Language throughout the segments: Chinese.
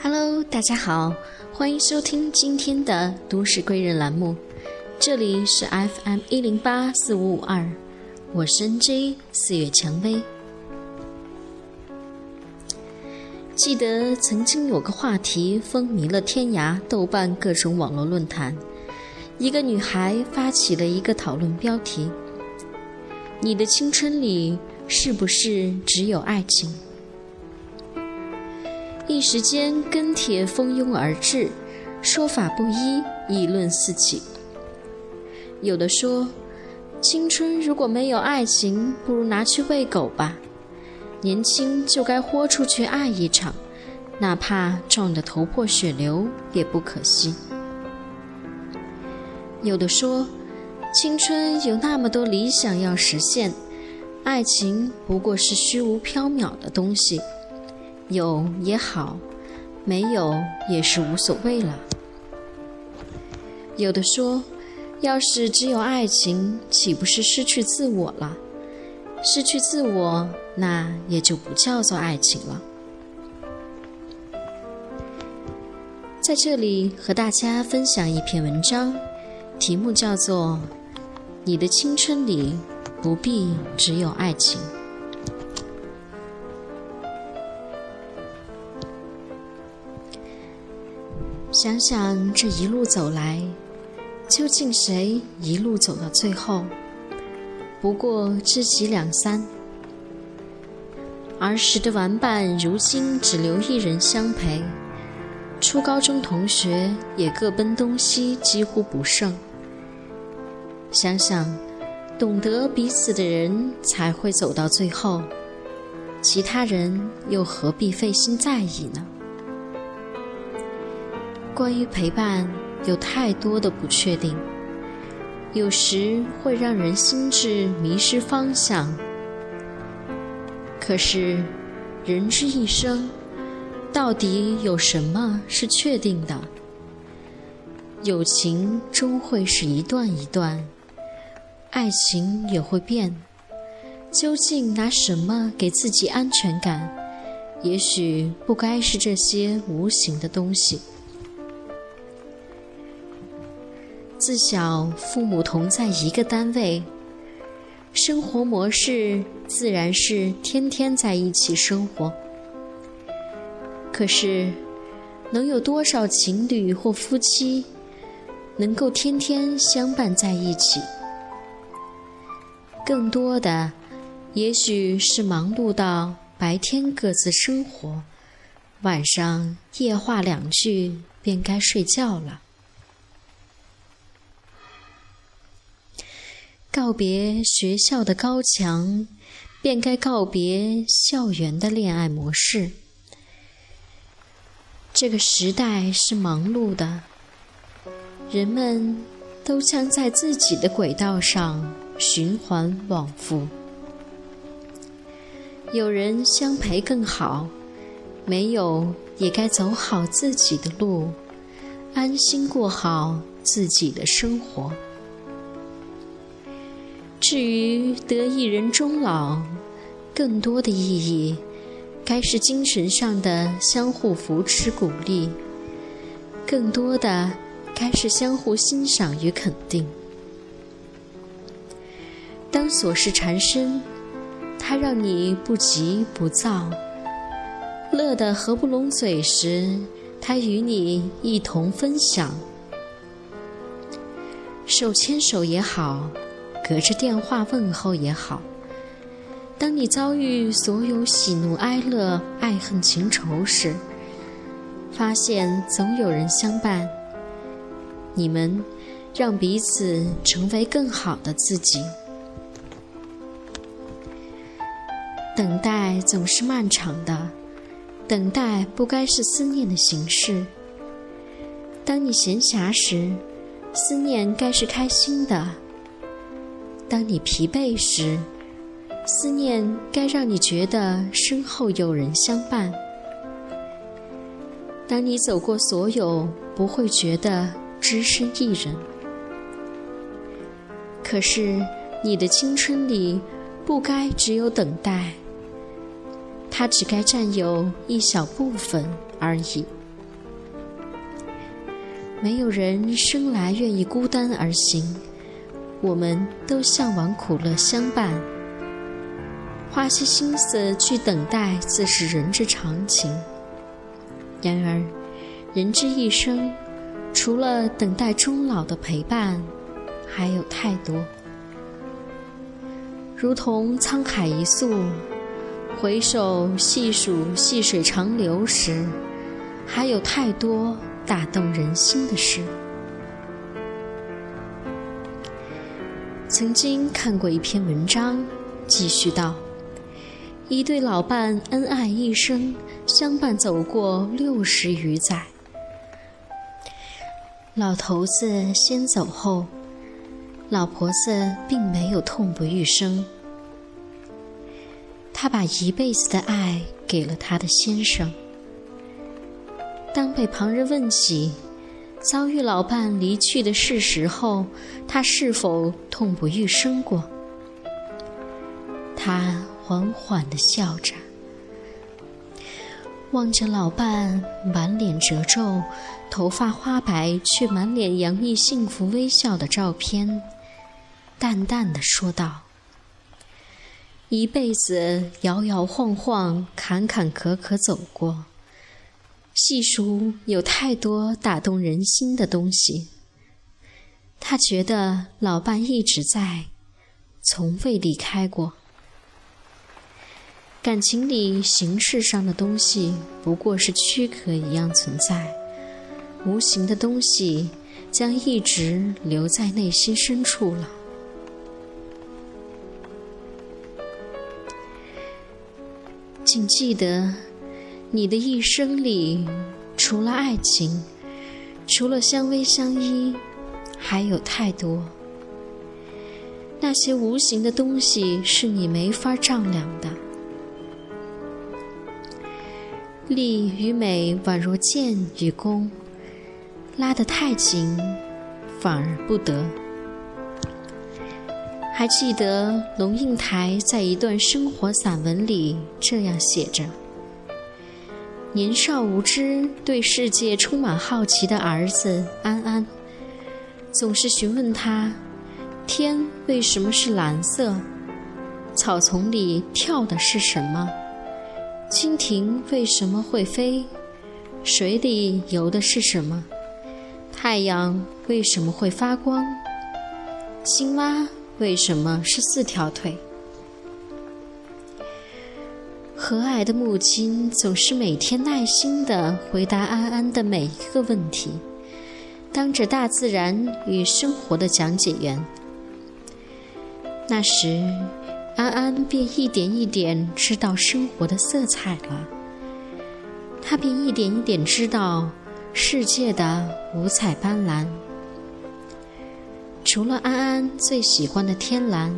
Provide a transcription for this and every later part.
Hello，大家好，欢迎收听今天的都市贵人栏目，这里是 FM 一零八四五五二，我是 NJ 四月蔷薇。记得曾经有个话题风靡了天涯、豆瓣各种网络论坛，一个女孩发起了一个讨论标题：“你的青春里是不是只有爱情？”一时间，跟帖蜂拥而至，说法不一，议论四起。有的说，青春如果没有爱情，不如拿去喂狗吧。年轻就该豁出去爱一场，哪怕撞得头破血流也不可惜。有的说，青春有那么多理想要实现，爱情不过是虚无缥缈的东西。有也好，没有也是无所谓了。有的说，要是只有爱情，岂不是失去自我了？失去自我，那也就不叫做爱情了。在这里和大家分享一篇文章，题目叫做《你的青春里不必只有爱情》。想想这一路走来，究竟谁一路走到最后？不过知己两三。儿时的玩伴，如今只留一人相陪；初高中同学也各奔东西，几乎不剩。想想，懂得彼此的人才会走到最后，其他人又何必费心在意呢？关于陪伴，有太多的不确定，有时会让人心智迷失方向。可是，人之一生，到底有什么是确定的？友情终会是一段一段，爱情也会变。究竟拿什么给自己安全感？也许不该是这些无形的东西。自小父母同在一个单位，生活模式自然是天天在一起生活。可是，能有多少情侣或夫妻能够天天相伴在一起？更多的，也许是忙碌到白天各自生活，晚上夜话两句便该睡觉了。告别学校的高墙，便该告别校园的恋爱模式。这个时代是忙碌的，人们都将在自己的轨道上循环往复。有人相陪更好，没有也该走好自己的路，安心过好自己的生活。至于得一人终老，更多的意义，该是精神上的相互扶持鼓励，更多的该是相互欣赏与肯定。当琐事缠身，它让你不急不躁；乐得合不拢嘴时，它与你一同分享。手牵手也好。隔着电话问候也好。当你遭遇所有喜怒哀乐、爱恨情仇时，发现总有人相伴。你们让彼此成为更好的自己。等待总是漫长的，等待不该是思念的形式。当你闲暇时，思念该是开心的。当你疲惫时，思念该让你觉得身后有人相伴。当你走过所有，不会觉得只身一人。可是，你的青春里不该只有等待，它只该占有一小部分而已。没有人生来愿意孤单而行，我们都向往苦乐相伴。花些心思去等待，自是人之常情。然而，人之一生，除了等待终老的陪伴，还有太多。如同沧海一粟，回首细数细水长流时，还有太多。打动人心的事。曾经看过一篇文章，继续道：一对老伴恩爱一生，相伴走过六十余载。老头子先走后，老婆子并没有痛不欲生。她把一辈子的爱给了她的先生。当被旁人问起遭遇老伴离去的事实后，他是否痛不欲生过？他缓缓地笑着，望着老伴满脸褶皱、头发花白却满脸洋溢幸福微笑的照片，淡淡的说道：“一辈子摇摇晃晃、坎坎坷坷走过。”细数有太多打动人心的东西，他觉得老伴一直在，从未离开过。感情里形式上的东西不过是躯壳一样存在，无形的东西将一直留在内心深处了。请记得。你的一生里，除了爱情，除了相偎相依，还有太多。那些无形的东西是你没法丈量的。力与美宛若剑与弓，拉得太紧，反而不得。还记得龙应台在一段生活散文里这样写着。年少无知、对世界充满好奇的儿子安安，总是询问他：天为什么是蓝色？草丛里跳的是什么？蜻蜓为什么会飞？水里游的是什么？太阳为什么会发光？青蛙为什么是四条腿？和蔼的母亲总是每天耐心地回答安安的每一个问题，当着大自然与生活的讲解员。那时，安安便一点一点知道生活的色彩了，他便一点一点知道世界的五彩斑斓。除了安安最喜欢的天蓝，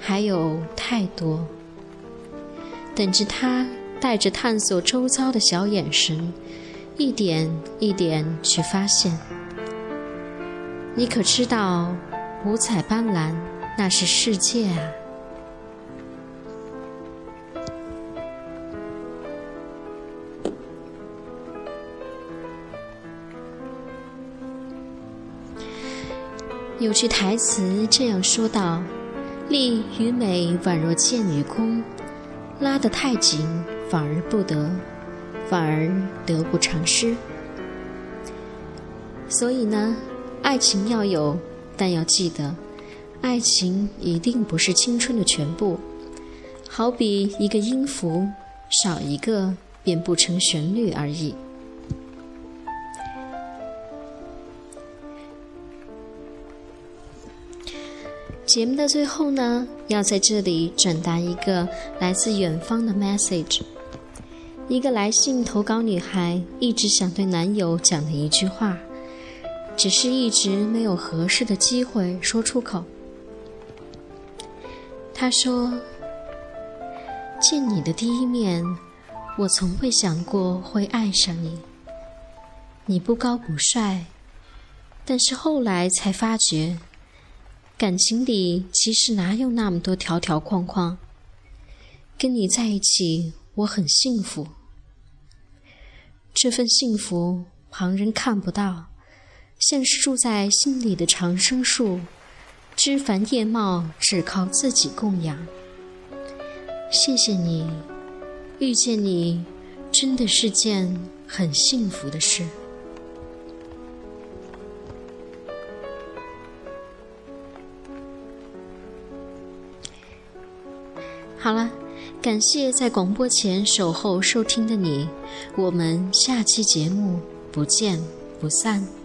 还有太多。等着他带着探索周遭的小眼神，一点一点去发现。你可知道，五彩斑斓那是世界啊！有句台词这样说道：“力与美宛若剑与弓。”拉得太紧，反而不得，反而得不偿失。所以呢，爱情要有，但要记得，爱情一定不是青春的全部。好比一个音符，少一个便不成旋律而已。节目的最后呢，要在这里转达一个来自远方的 message。一个来信投稿女孩一直想对男友讲的一句话，只是一直没有合适的机会说出口。她说：“见你的第一面，我从未想过会爱上你。你不高不帅，但是后来才发觉。”感情里其实哪有那么多条条框框？跟你在一起，我很幸福。这份幸福旁人看不到，像是住在心里的长生树，枝繁叶茂，只靠自己供养。谢谢你，遇见你，真的是件很幸福的事。好了，感谢在广播前守候收听的你，我们下期节目不见不散。